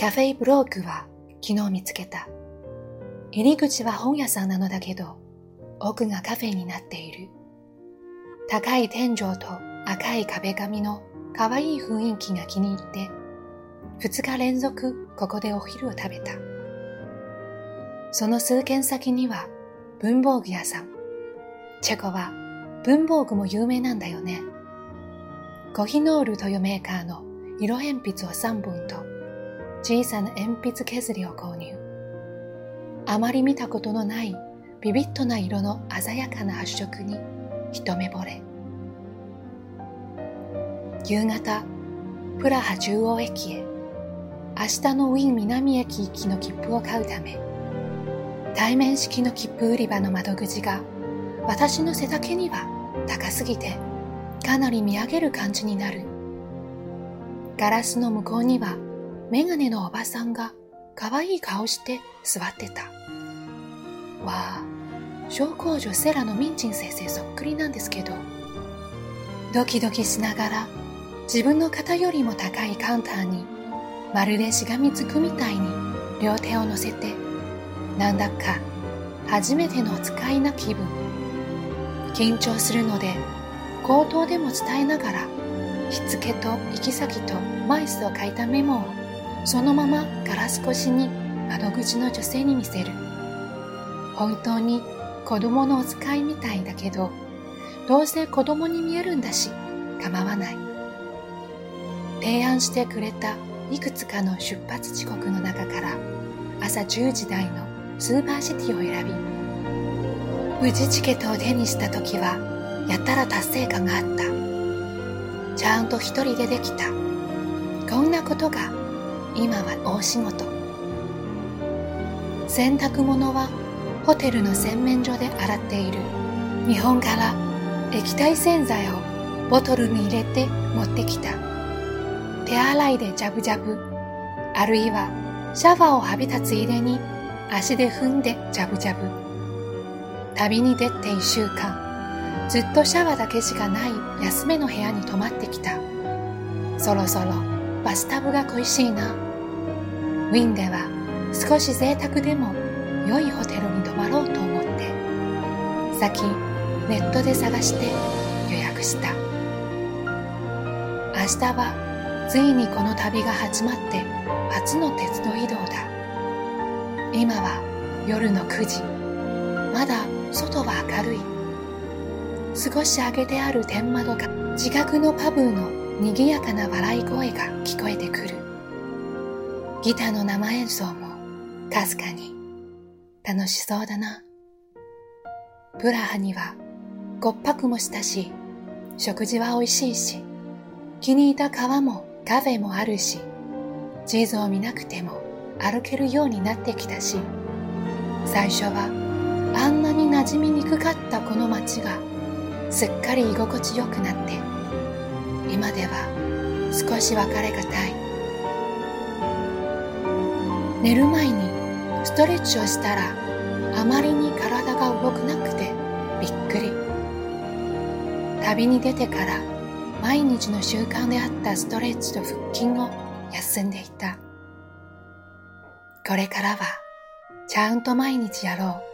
カフェイブロークは昨日見つけた。入り口は本屋さんなのだけど、奥がカフェになっている。高い天井と赤い壁紙の可愛い雰囲気が気に入って、二日連続ここでお昼を食べた。その数軒先には文房具屋さん。チェコは文房具も有名なんだよね。コヒノールというメーカーの色鉛筆を3本と小さな鉛筆削りを購入。あまり見たことのないビビッドな色の鮮やかな発色に一目惚れ。夕方、プラハ中央駅へ、明日のウィン南駅行きの切符を買うため、対面式の切符売り場の窓口が私の背丈には高すぎてかなり見上げる感じになる。ガラスの向こうにはメガネのおばさんが可愛い顔して座ってた。わあ、小公女セラのミンチン先生そっくりなんですけど、ドキドキしながら自分の肩よりも高いカウンターにまるでしがみつくみたいに両手を乗せて、なんだか初めての使いな気分。緊張するので口頭でも伝えながら、日付と行き先と枚数を書いたメモをそのままガラス越しに窓口の女性に見せる。本当に子供のお使いみたいだけど、どうせ子供に見えるんだし、構わない。提案してくれたいくつかの出発時刻の中から朝10時台のスーパーシティを選び、無事チケットを手にした時は、やったら達成感があった。ちゃんと一人でできた。こんなことが今は大仕事。洗濯物はホテルの洗面所で洗っている。日本から液体洗剤をボトルに入れて持ってきた。手洗いでジャブジャブ、あるいはシャワーを浴びたついでに足で踏んでジャブジャブ。旅に出て一週間、ずっとシャワーだけしかない安めの部屋に泊まってきた。そろそろバスタブが恋しいな。ウィンでは少し贅沢でも良いホテルに泊まろうと思って、先ネットで探して予約した。明日はついにこの旅が始まって初の鉄道移動だ。今は夜の9時。まだ外は明るい。少し上げてある天窓が自覚のパブーの賑やかな笑い声が聞こえてくる。ギターの生演奏もかすかに楽しそうだな。プラハには骨泊もしたし、食事は美味しいし、気に入った川もカフェもあるし、地図を見なくても歩けるようになってきたし、最初はあんなに馴染みにくかったこの街がすっかり居心地よくなって今では少し別れがたい。寝る前にストレッチをしたらあまりに体が動くなくてびっくり。旅に出てから毎日の習慣であったストレッチと腹筋を休んでいた。これからはちゃんと毎日やろう。